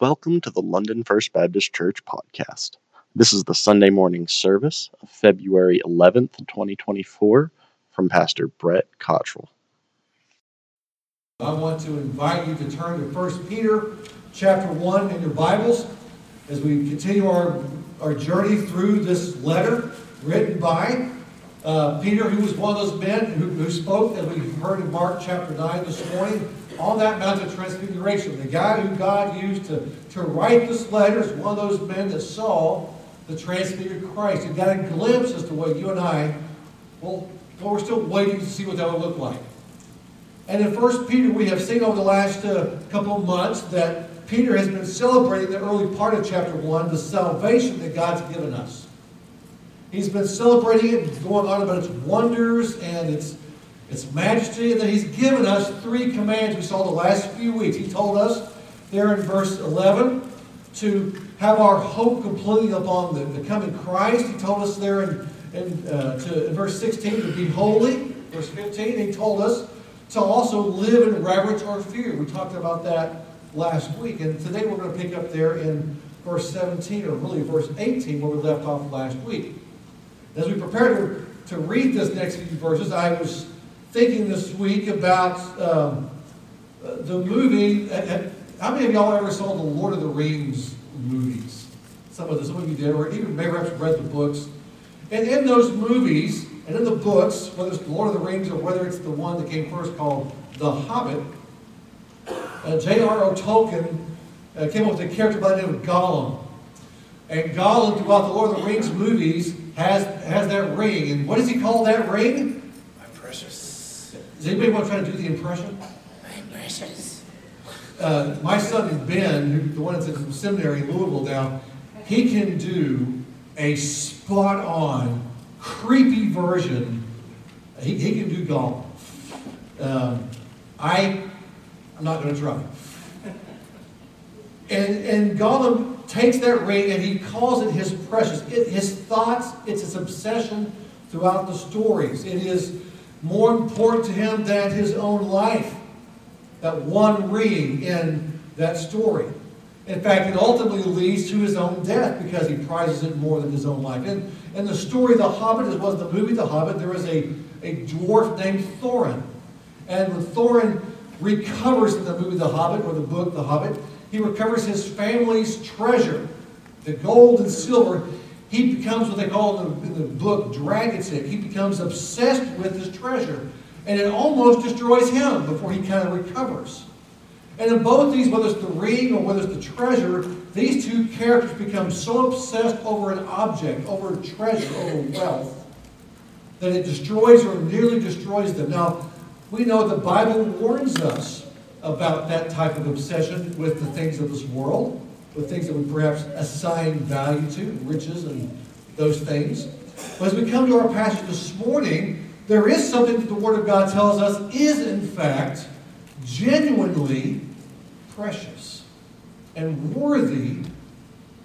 Welcome to the London First Baptist Church podcast. This is the Sunday morning service of February 11th, 2024, from Pastor Brett Cottrell. I want to invite you to turn to 1 Peter chapter 1 in your Bibles as we continue our, our journey through this letter written by uh, Peter, who was one of those men who, who spoke, as we heard in Mark chapter 9 this morning, on that Mount of Transfiguration. The guy who God used to, to write this letter is one of those men that saw the transfigured Christ and got a glimpse as to what you and I, well, well we're still waiting to see what that would look like. And in 1 Peter, we have seen over the last uh, couple of months that Peter has been celebrating the early part of chapter 1, the salvation that God's given us. He's been celebrating it, going on about its wonders and its its majesty, that he's given us three commands we saw the last few weeks. He told us there in verse 11 to have our hope completely upon the, the coming Christ. He told us there in, in, uh, to, in verse 16 to be holy. Verse 15, he told us to also live in reverence or fear. We talked about that last week. And today we're going to pick up there in verse 17, or really verse 18, where we left off last week. As we prepare to, to read this next few verses, I was thinking this week about um, the movie. How many of y'all ever saw the Lord of the Rings movies? Some of, the, some of you did, or even maybe perhaps read the books. And in those movies and in the books, whether it's the Lord of the Rings or whether it's the one that came first called The Hobbit, uh, J.R.R. Tolkien uh, came up with a character by the name of Gollum. And Gollum, throughout the Lord of the Rings movies, has, has that ring. And what does he call that ring? Does anybody want to try to do the impression? My precious. Uh, my son Ben, who, the one that's in seminary in Louisville now, he can do a spot on, creepy version. He, he can do Gollum. Um, I, I'm not going to try. And, and Gollum takes that ring and he calls it his precious. It, his thoughts, it's his obsession throughout the stories. It is more important to him than his own life. That one ring in that story. In fact, it ultimately leads to his own death because he prizes it more than his own life. And in the story The Hobbit, as well as the movie The Hobbit, there is a, a dwarf named Thorin. And when Thorin recovers in the movie The Hobbit, or the book The Hobbit, he recovers his family's treasure, the gold and silver he becomes what they call in the, book Dragon's He becomes obsessed with his treasure. And it almost destroys him before he kind of recovers. And in both these, whether it's the ring or whether it's the treasure, these two characters become so obsessed over an object, over a treasure, over wealth, that it destroys or nearly destroys them. Now, we know the Bible warns us about that type of obsession with the things of this world with things that we perhaps assign value to, riches and those things. But as we come to our passage this morning, there is something that the Word of God tells us is, in fact, genuinely precious and worthy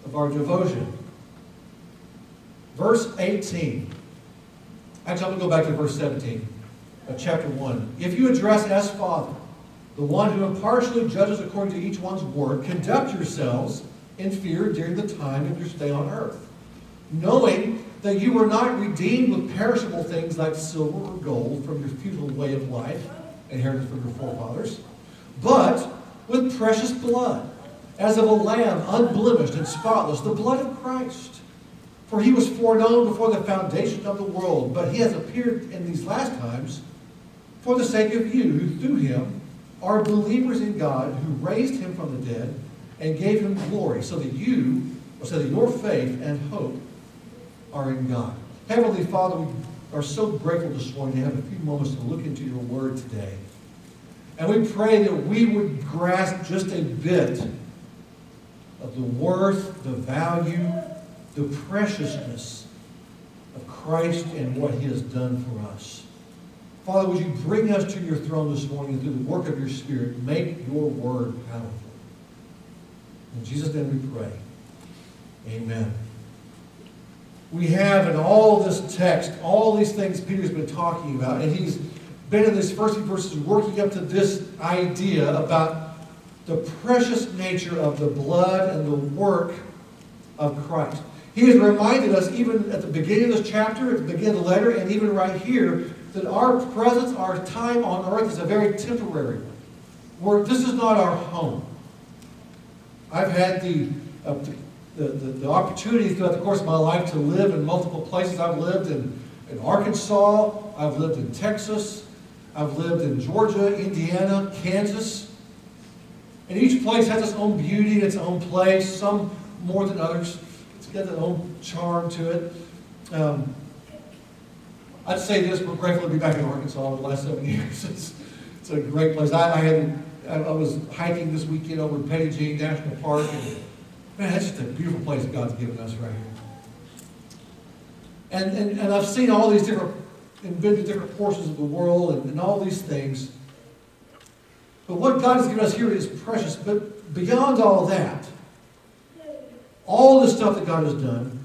of our devotion. Verse 18. Actually, I'm going to go back to verse 17 of chapter 1. If you address as Father, the one who impartially judges according to each one's work, conduct yourselves in fear during the time of your stay on earth, knowing that you were not redeemed with perishable things like silver or gold from your futile way of life, inherited from your forefathers, but with precious blood, as of a lamb unblemished and spotless, the blood of Christ. For he was foreknown before the foundation of the world, but he has appeared in these last times for the sake of you, who through him are believers in God, who raised him from the dead and gave him glory, so that you, so that your faith and hope are in God. Heavenly Father, we are so grateful this morning to have a few moments to look into your word today. And we pray that we would grasp just a bit of the worth, the value, the preciousness of Christ and what he has done for us. Father, would you bring us to your throne this morning and through the work of your Spirit, make your word powerful. In Jesus' name we pray. Amen. We have in all this text, all these things Peter's been talking about, and he's been in these first few verses working up to this idea about the the precious nature of the blood and the work of Christ. He has reminded us, even at the beginning of this chapter, at the beginning of the letter, and even right here, that our presence, our time on earth is a very temporary one. Where this is not our home. I've had the, uh, the, the, the, opportunity throughout the course of my life to live in multiple places. I've lived in, in Arkansas, I've lived in Texas, I've lived in Georgia, Indiana, Kansas. And each place has its own beauty and its own place, some more than others. It's got its own charm to it. Um, I'd say this, we're grateful to be back in Arkansas over the last seven years. It's, it's a great place. I, I had I, was hiking this weekend over in Jean National Park, and man, that's just a beautiful place God's given us right here. And, and, and I've seen all these different, and been to different portions of the world and, and all these things. But what God has given us here is precious. But beyond all that, all the stuff that God has done,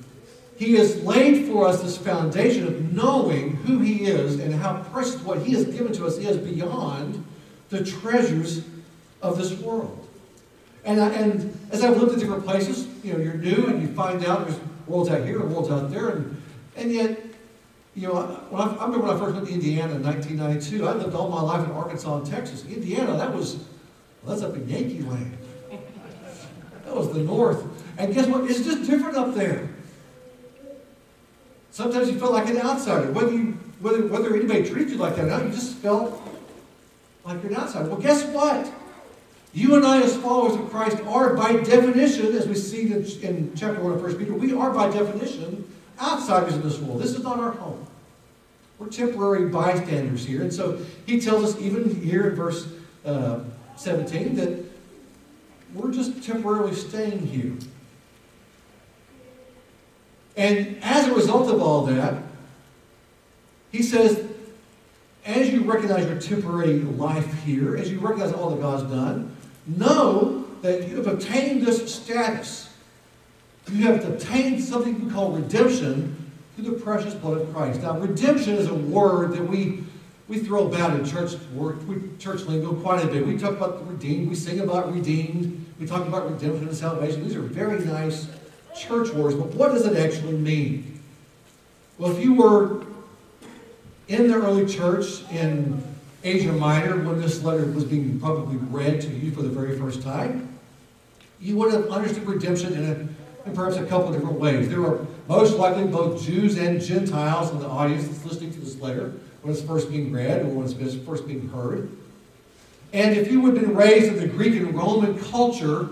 He has laid for us this foundation of knowing who He is and how precious what He has given to us is beyond the treasures of this world. And, and as I've lived in different places, you know, you're new and you find out there's worlds out here and worlds out there. And, and yet, you know, when I, I remember when I first went to Indiana in 1992, I lived all my life in Arkansas and Texas. Indiana, that was, well, that's up in Yankee land. That was the north. And guess what? It's just different up there. Sometimes you felt like an outsider. Whether you whether whether anybody treated you like that or not, you just felt like you're an outsider. Well, guess what? You and I, as followers of Christ, are by definition, as we see in, chapter 1 of 1 Peter, we are by definition outsiders in this world. This is not our home. We're temporary bystanders here. And so he tells us, even here in verse uh, 17, that we're just temporarily staying here. And as a result of all that, he says, as you recognize your temporary life here, as you recognize all that God's done, know that you have obtained this status. You have obtained something we call redemption through the precious blood of Christ. Now, redemption is a word that we, we throw about in church word, we, church lingo quite a bit. We talk about the redeemed, we sing about redeemed, we talk about redemption and salvation. These are very nice church wars, but what does it actually mean? Well, if you were in the early church in Asia Minor, when this letter was being publicly read to you for the very first time, you would have understood redemption in, a, in perhaps a couple of different ways. There were most likely both Jews and Gentiles in the audience that's listening to this letter when it's first being read or when it's first being heard. And if you had been raised in the Greek and Roman culture,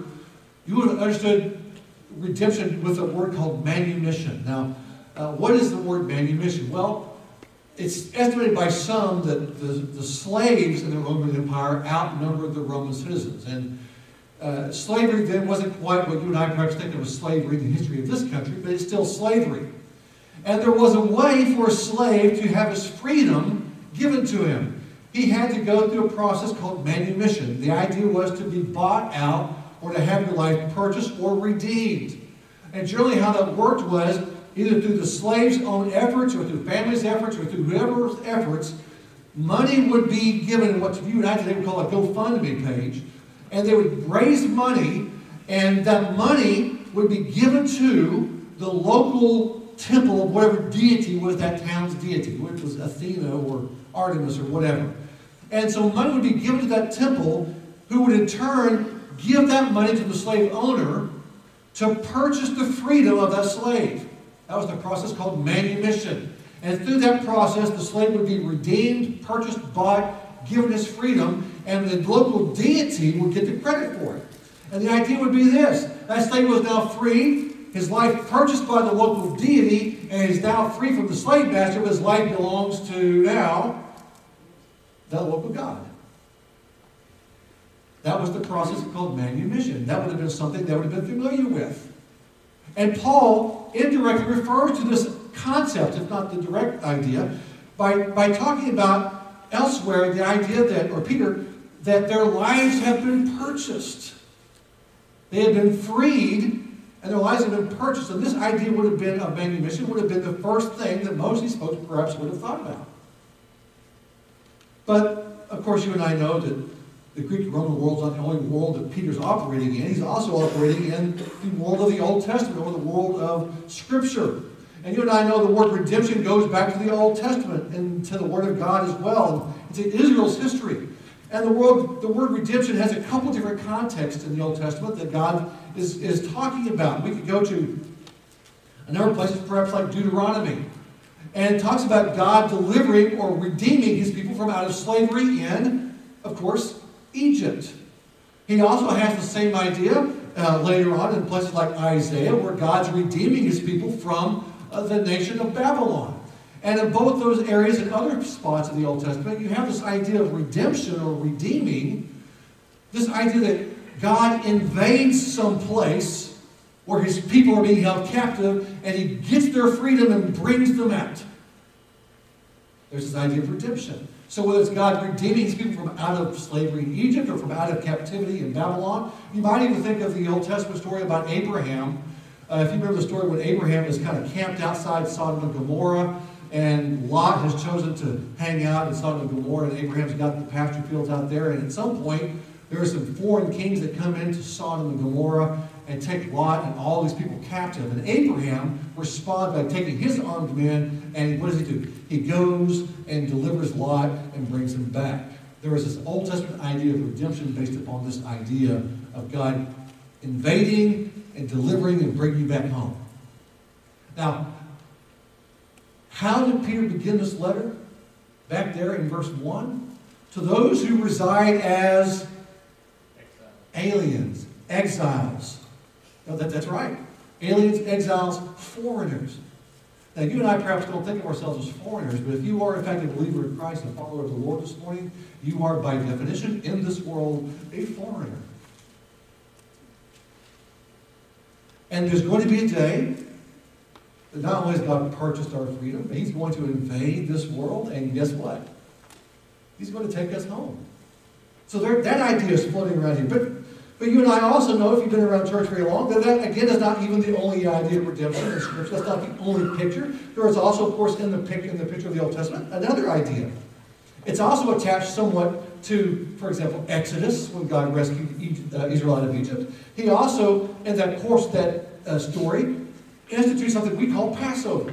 you would have understood redemption with a word called manumission. Now, uh, what is the word manumission? Well, it's estimated by some that the, the slaves in the Roman Empire outnumbered the Roman citizens. And uh, slavery then wasn't quite what you and I perhaps think of as slavery in the history of this country, but it's still slavery. And there was a way for a slave to have his freedom given to him. He had to go through a process called manumission. The idea was to be bought out or to have your life purchased or redeemed. And generally, how that worked was either through the slave's own efforts or through family's efforts or through whoever's efforts, money would be given what you and I today would call a GoFundMe page. And they would raise money, and that money would be given to the local temple of whatever deity was that town's deity, which was Athena or Artemis or whatever. And so money would be given to that temple, who would in turn give that money to the slave owner to purchase the freedom of that slave. That was the process called manumission. And through that process, the slave would be redeemed, purchased, bought, given his freedom, and the local deity would get the credit for it. And the idea would be this that slave was now free, his life purchased by the local deity, and he's now free from the slave master, but his life belongs to now the local God. That was the process called manumission. That would have been something they would have been familiar with. And Paul indirectly refers to this concept, if not the direct idea, by, by talking about elsewhere the idea that, or Peter, that their lives have been purchased. They have been freed and their lives have been purchased. And this idea would have been of manumission, would have been the first thing that most of these folks perhaps would have thought about. But, of course, you and I know that the Greek Roman world is not the only world that Peter's operating in. He's also operating in the world of the Old Testament or the world of Scripture. And you and I know the word redemption goes back to the Old Testament and to the Word of God as well. It's in Israel's history. And the word, the word redemption has a couple different contexts in the Old Testament that God is, is talking about. We could go to a number of places, perhaps like Deuteronomy. And it talks about God delivering or redeeming his people from out of slavery in, of course, Egypt. He also has the same idea uh, later on in places like Isaiah, where God's redeeming his people from uh, the nation of Babylon. And in both those areas and other spots in the Old Testament, you have this idea of redemption or redeeming, this idea that God invades some place where his people are being held captive and he gets their freedom and brings them out. There's this idea of redemption. So whether it's God redeeming his people from out of slavery in Egypt or from out of captivity in Babylon, you might even think of the Old Testament story about Abraham. Uh, if you remember the story when Abraham is kind of camped outside Sodom and Gomorrah, and Lot has chosen to hang out in Sodom and Gomorrah, and Abraham's got the pasture fields out there, and at some point, there are some foreign kings that come into Sodom and Gomorrah and take Lot and all these people captive. And Abraham responds by taking his armed men, and what does he do? He goes and delivers Lot and brings him back. There is this Old Testament idea of redemption based upon this idea of God invading and delivering and bringing you back home. Now, how did Peter begin this letter? Back there in verse 1. To those who reside as aliens, exiles. No, that, that's right. Aliens, exiles, foreigners. Now, you and I perhaps don't think of ourselves as foreigners, but if you are, in fact, a believer in Christ, a follower of the Lord this morning, you are, by definition, in this world, a foreigner. And there's going to be a day that not only has God purchased our freedom, but He's going to invade this world, and guess what? He's going to take us home. So there, that idea is floating around here. But but you and I also know, if you've been around church very long, that that, again, is not even the only idea of redemption in Scripture. That's not the only picture. There is also, of course, in the, pic, in the picture of the Old Testament, another idea. It's also attached somewhat to, for example, Exodus, when God rescued Egypt, uh, Israel out of Egypt. He also, in that course, that uh, story, institutes something we call Passover.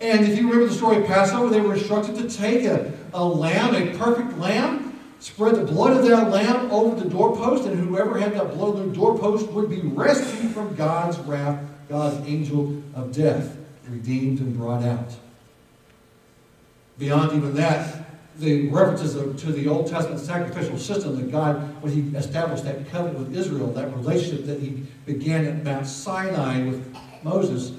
And if you remember the story of Passover, they were instructed to take a, a lamb, a perfect lamb, spread the blood of that lamb over the doorpost, and whoever had that blood on the doorpost would be rescued from God's wrath, God's angel of death, redeemed and brought out. Beyond even that, the references to the Old Testament sacrificial system that God, when He established that covenant with Israel, that relationship that He began at Mount Sinai with Moses,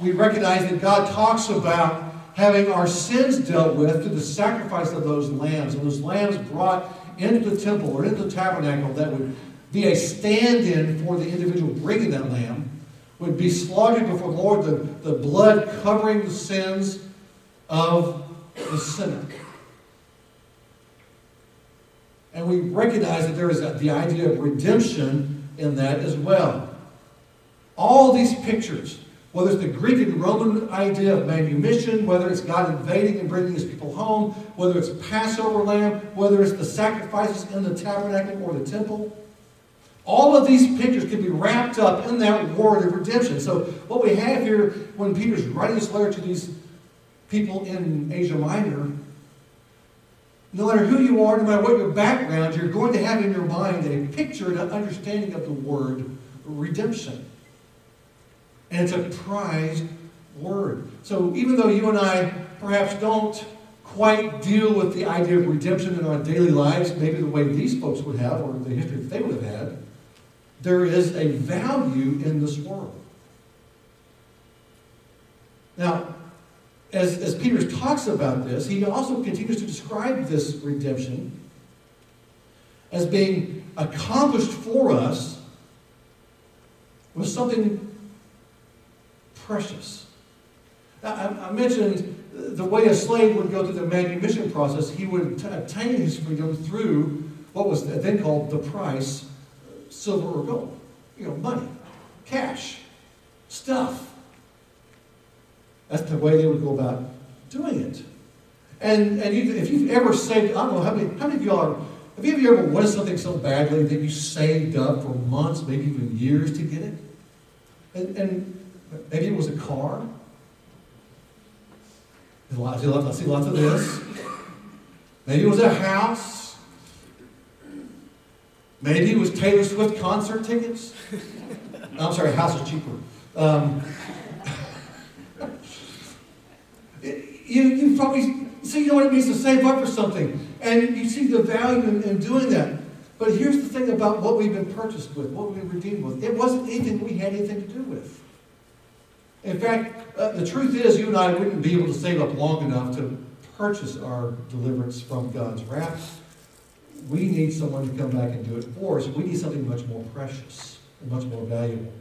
we recognize that God talks about having our sins dealt with through the sacrifice of those lambs. And those lambs brought into the temple or into the tabernacle that would be a stand in for the individual bringing that lamb, would be slaughtered before the Lord, the, the blood covering the sins of the sinner. And we recognize that there is the idea of redemption in that as well. All these pictures whether it's the Greek and Roman idea of manumission, whether it's God invading and bringing his people home, whether it's Passover lamb, whether it's the sacrifices in the tabernacle or the temple. All of these pictures can be wrapped up in that word of redemption. So, what we have here when Peter's writing this letter to these people in Asia Minor, no matter who you are, no matter what your background, you're going to have in your mind a picture and an understanding of the word redemption. And it's a prized word. So even though you and I perhaps don't quite deal with the idea of redemption in our daily lives, maybe the way these folks would have, or the history that they would have had, there is a value in this world. Now, as, as Peter talks about this, he also continues to describe this redemption as being accomplished for us with something precious. I, I mentioned the way a slave would go through the manumission process, he would t- obtain his freedom through what was then called the price, uh, silver or gold. You know, money, cash, stuff. That's the way they would go about doing it. And, and you, if you've ever saved, I don't know, how many, how many of y'all are Have you ever wanted something so badly that you saved up for months, maybe even years to get it? And, and maybe it was a car. I see lots of this. Maybe it was a house. Maybe it was Taylor Swift concert tickets. I'm sorry, house is cheaper. Um, you, you probably see you know what it means to save up for something. And you see the value in, in doing that. But here's the thing about what we've been purchased with, what we've been redeemed with. It wasn't anything we had anything to do with. In fact, uh, the truth is, you and I wouldn't be able to save up long enough to purchase our deliverance from God's wrath. We need someone to come back and do it for us. We need something much more precious and much more valuable.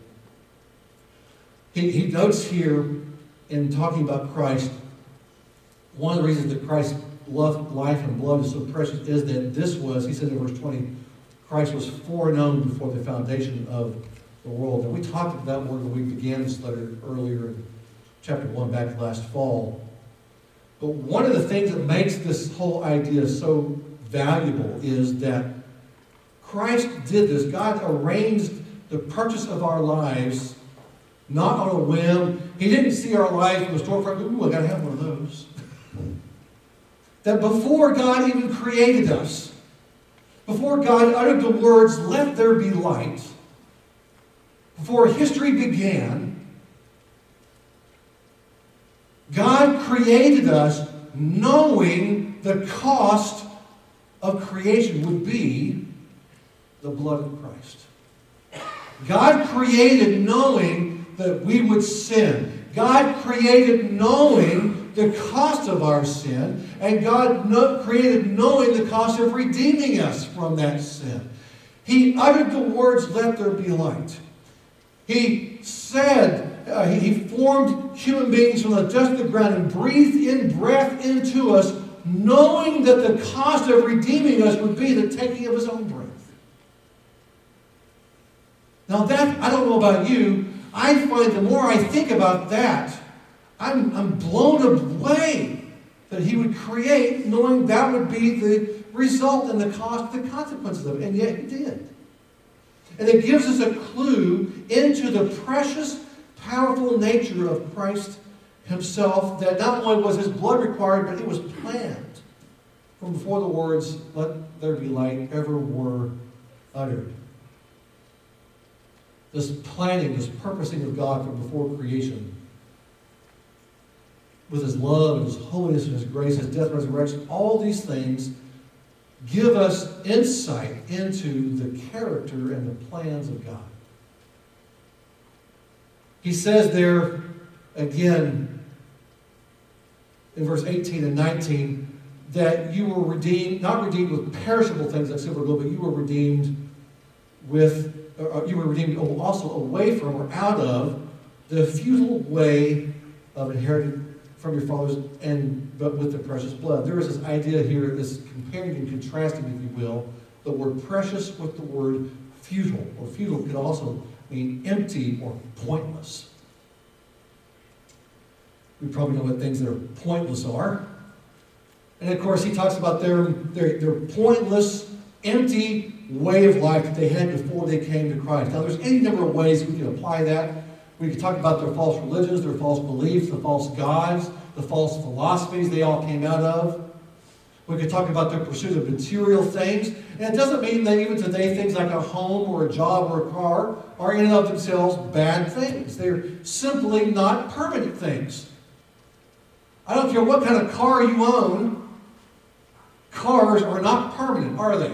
He, he notes here in talking about Christ, one of the reasons that Christ's love, life and blood is so precious is that this was, he said in verse 20, Christ was foreknown before the foundation of the world. And we talked about that word when we began this letter earlier in chapter 1 back last fall. But one of the things that makes this whole idea so valuable is that Christ did this. God arranged the purchase of our lives not on a whim. He didn't see our life in the storefront, ooh, I got to have one of those. that before God even created us, before God uttered the words, let there be light, before history began, God created us knowing the cost of creation would be the blood of Christ. God created knowing that we would sin. God created knowing the cost of our sin, and God no, created knowing the cost of redeeming us from that sin. He uttered the words, Let there be light. He said, uh, he, formed human beings from the dust of the ground and breathed in breath into us, knowing that the cost of redeeming us would be the taking of his own breath. Now, that, I don't know about you, I find the more I think about that, I'm, I'm blown away that he would create knowing that would be the result and the cost, the consequences of it. And yet he did. And it gives us a clue into the precious, powerful nature of Christ himself that not only was his blood required, but it was planned from before the words, let there be light, ever were uttered. This planning, this purposing of God from before creation, with his love and his holiness and his grace, his death, resurrection, all these things give us insight into the character and the plans of God. He says there again in verse 18 and 19 that you were redeemed, not redeemed with perishable things like silver or gold, but you were redeemed with, uh, you were redeemed also away from or out of the futile way of inherited from your fathers, and but with the precious blood. There is this idea here, this comparing and contrasting, if you will, the word precious with the word futile, or futile could also mean empty or pointless. We probably know what things that are pointless are. And of course, he talks about their, their, their pointless, empty way of life that they had before they came to Christ. Now, there's any number of ways we can apply that. We could talk about their false religions, their false beliefs, the false gods, the false philosophies they all came out of. We could talk about their pursuit of material things. And it doesn't mean that even today things like a home or a job or a car are in and of themselves bad things. They're simply not permanent things. I don't care what kind of car you own, cars are not permanent, are they?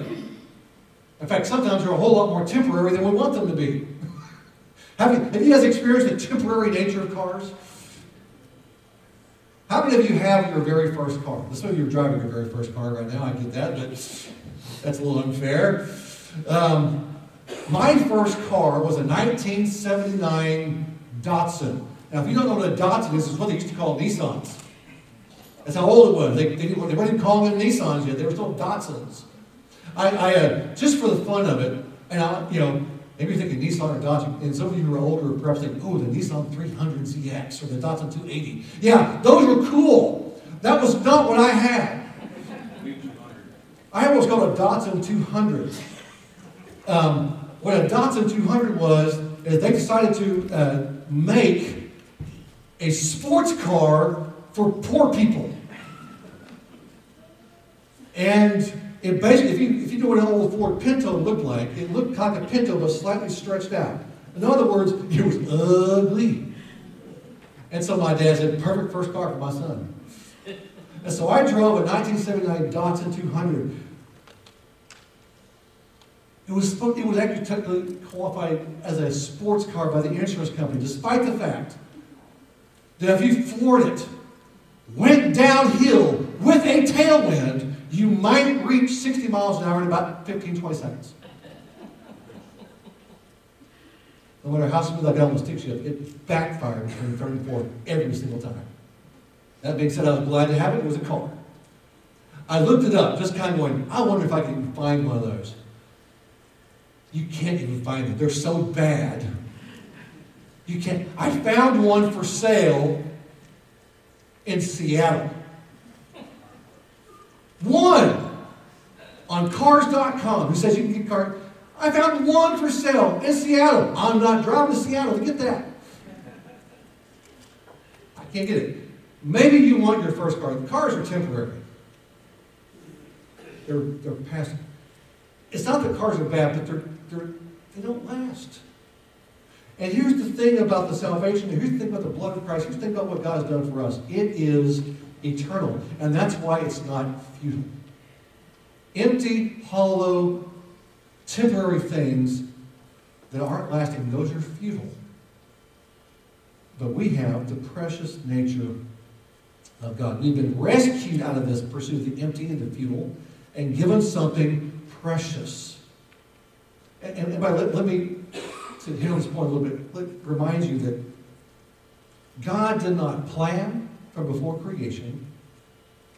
In fact, sometimes they're a whole lot more temporary than we want them to be. Have you, have you guys experienced the temporary nature of cars? How many of you have your very first car? Some of you are driving your very first car right now. I get that, but that's a little unfair. Um, my first car was a 1979 Datsun. Now, if you don't know what a Datsun is, it's what they used to call Nissans. That's how old it was. They, they, they weren't even calling them Nissans yet. They were still Datsuns. I, I uh, just for the fun of it, and I, you know, Maybe you're thinking Nissan or Dodge, and some of you who are older perhaps think, oh, the Nissan 300ZX or the Datsun 280. Yeah, those were cool. That was not what I had. I what's called a Datsun 200. Um, what a Datsun 200 was is they decided to uh, make a sports car for poor people. And it basically, if you, if you know what an old Ford Pinto looked like, it looked like a Pinto but slightly stretched out. In other words, it was ugly. And so my dad said, perfect first car for my son. And so I drove a 1979 Datsun 200. It was, it was actually technically qualified as a sports car by the insurance company, despite the fact that if you floored it, went downhill with a tailwind, you might reach 60 miles an hour in about 15, 20 seconds. No matter how smooth that gun the stick shift, it backfired between third and fourth every single time. That being said, I was glad to have it. It was a car. I looked it up, just kind of going, I wonder if I can find one of those. You can't even find them. They're so bad. You can't. I found one for sale in Seattle. One on cars.com who says you can get cars. I found one for sale in Seattle. I'm not driving to Seattle to get that. I can't get it. Maybe you want your first car. The cars are temporary. They're, they're past. It's not that cars are bad, but they're, they're, they don't last. And here's the thing about the salvation, here's the thing about the blood of Christ, here's the thing about what God has done for us. It is eternal. And that's why it's not futile. Empty, hollow, temporary things that aren't lasting, those are futile. But we have the precious nature of God. We've been rescued out of this pursuit of the empty and the futile and given something precious. And, and by, let, let me to hit on this point a little bit, let, remind you that God did not plan from before creation.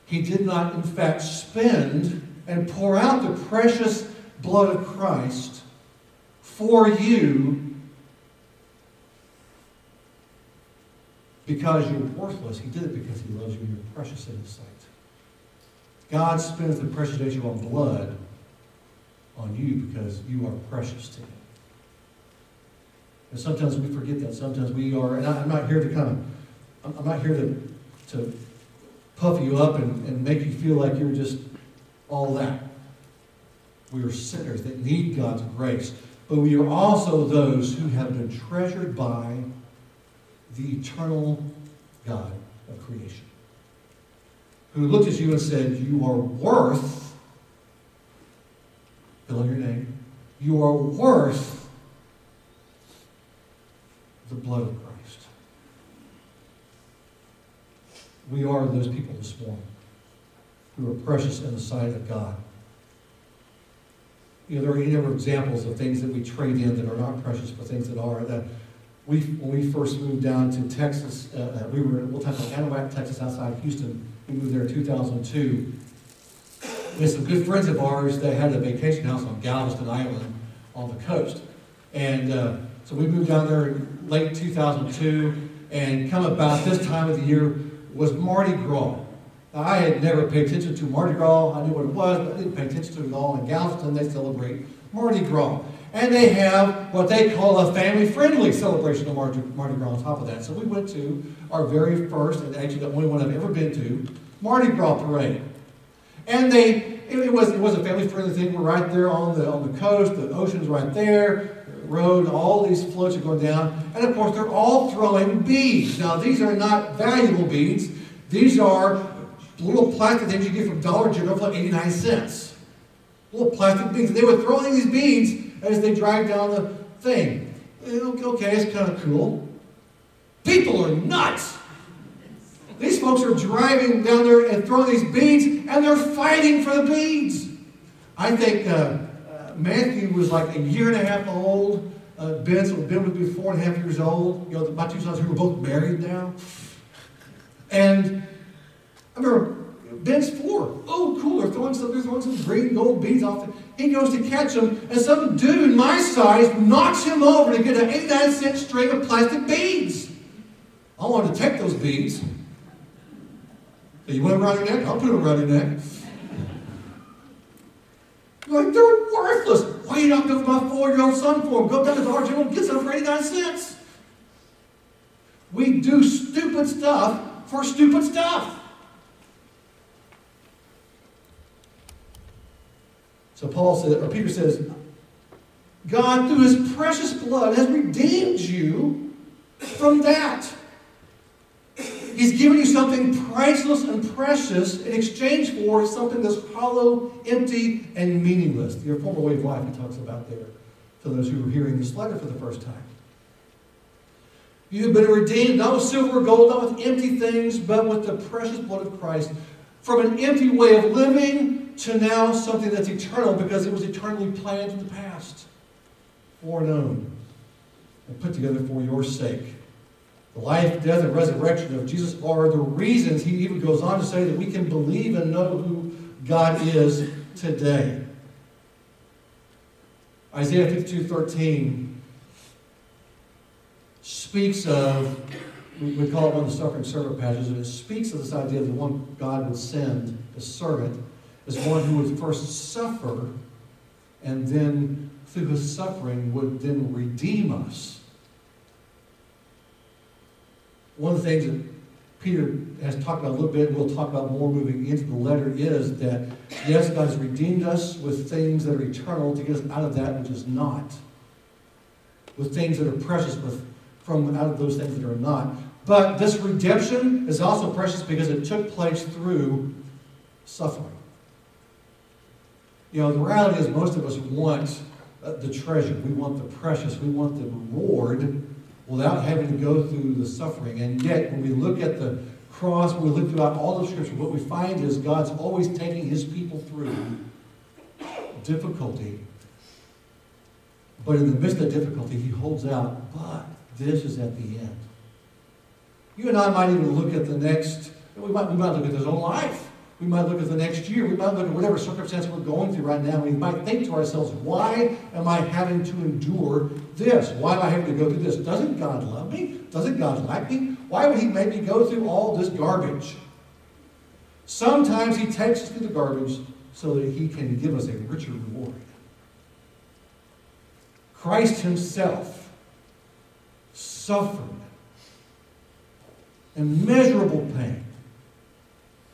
He did not, in fact, spend and pour out the precious blood of Christ for you because you're worthless. He did it because he loves you and you're precious in his sight. God spends the precious nature on blood on you because you are precious to him. And sometimes we forget that. Sometimes we are, and I, am not here to kind of, I'm not here to, to puff you up and, and make you feel like you're just all that. We are sinners that need God's grace. But we are also those who have been treasured by the eternal God of creation. Who looked at you and said, You are worth, fill in your name, you are worth the blood of Christ. We are those people this morning who are precious in the sight of God. You know, there are any number of examples of things that we trade in that are not precious, but things that are. That we, when we first moved down to Texas, uh, uh we were in town called Anahuac, Texas, outside of Houston. We moved there in 2002. We had some good friends of ours that had a vacation house on Galveston Island on the coast. And uh, so we moved down there in late 2002, and come about this time of the year was Mardi Gras. I had never paid attention to Mardi Gras. I knew what it was, but I didn't pay attention to it at all. In Galveston, they celebrate Mardi Gras. And they have what they call a family-friendly celebration of Mardi, Mardi Gras on top of that. So we went to our very first, and actually the only one I've ever been to, Mardi Gras parade. And they, it, was, it was a family-friendly thing. We're right there on the, on the coast. The ocean's right there road, all these floats are going down, and of course they're all throwing beads. Now these are not valuable beads. These are little plastic things you get from Dollar General for like 89 cents. Little plastic beads. They were throwing these beads as they drive down the thing. Okay, it's kind of cool. People are nuts. These folks are driving down there and throwing these beads, and they're fighting for the beads. I think uh, Matthew was like a year and a half old. Uh, ben, Ben would be four and a half years old. You know, my two sons who are both married now. And I remember Ben's four. Oh, cool. They're throwing some, they're throwing some green gold beads off. He goes to catch them, and some dude my size knocks him over to get an 89 cent string of plastic beads. I wanted to take those beads. You want them around your neck? I'll put them around your neck. Like, they're worthless. Why you not for my four-year-old son for him? Go down to Dollar General and get some for 89 cents. We do stupid stuff for stupid stuff. So Paul said, or Peter says, God, through his precious blood, has redeemed you from that. He's given you something priceless and precious in exchange for something that's hollow, empty, and meaningless. Your former way of life, he talks about there, for those who are hearing this letter for the first time. You have been redeemed not with silver or gold, not with empty things, but with the precious blood of Christ. From an empty way of living to now something that's eternal because it was eternally planned in the past, foreknown, and put together for your sake. The life, death, and resurrection of Jesus are the reasons he even goes on to say that we can believe and know who God is today. Isaiah 52 13 speaks of, we call it one of the suffering servant passages, and it speaks of this idea that one God would send, a servant, as one who would first suffer and then through his suffering would then redeem us one of the things that Peter has talked about a little bit, and we'll talk about more moving into the letter, is that yes, God has redeemed us with things that are eternal to get us out of that which is not. With things that are precious with, from out of those things that are not. But this redemption is also precious because it took place through suffering. You know, the reality is most of us want uh, the treasure. We want the precious. We want the reward without having to go through the suffering. And yet, when we look at the cross, when we look throughout all the scripture, what we find is God's always taking his people through difficulty. But in the midst of difficulty, he holds out, but this is at the end. You and I might even look at the next, we might, we might look at his own life. We might look at the next year. We might look at whatever circumstance we're going through right now. We might think to ourselves, why am I having to endure this? Why am I having to go through this? Doesn't God love me? Doesn't God like me? Why would He make me go through all this garbage? Sometimes He takes us through the garbage so that He can give us a richer reward. Christ Himself suffered immeasurable pain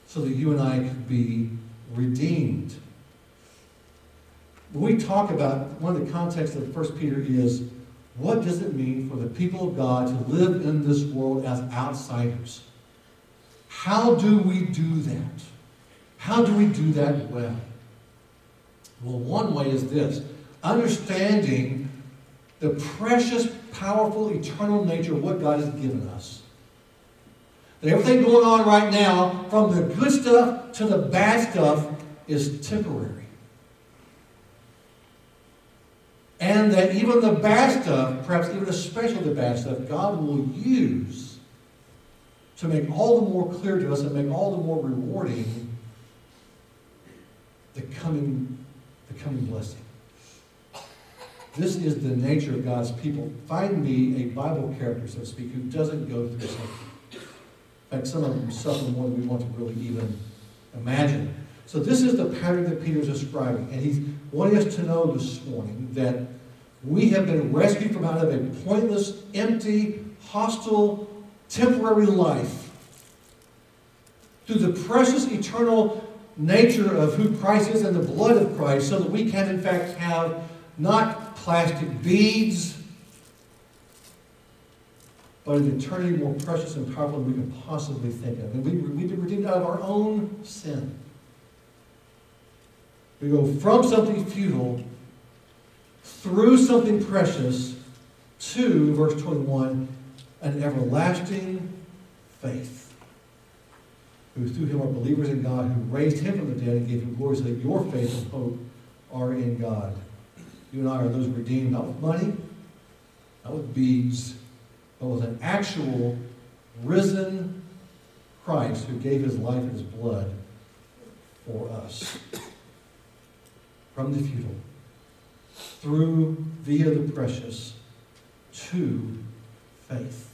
so that you and I could be redeemed. When we talk about one of the contexts of 1 Peter is what does it mean for the people of God to live in this world as outsiders? How do we do that? How do we do that well? Well, one way is this understanding the precious, powerful, eternal nature of what God has given us. That everything going on right now, from the good stuff to the bad stuff, is temporary. And that even the bad stuff, perhaps even especially the bad stuff, God will use to make all the more clear to us and make all the more rewarding the coming, the coming blessing. This is the nature of God's people. Find me a Bible character, so to speak, who doesn't go through something. In fact, some of them suffer more than we want to really even imagine. So this is the pattern that Peter's describing. And he's wanting us to know this morning that we have been rescued from out of a pointless, empty, hostile, temporary life through the precious, eternal nature of who Christ is and the blood of Christ so that we can, in fact, have not plastic beads but an eternity more precious and powerful than we can possibly think of. And we, we've been redeemed out of our own sin. We go from something futile through something precious to, verse 21, an everlasting faith. Who through him are believers in God, who raised him from the dead and gave him glory, so that your faith and hope are in God. You and I are those redeemed, not with money, not with beads, but with an actual risen Christ who gave his life and his blood for us. From the futile, through via the precious, to faith.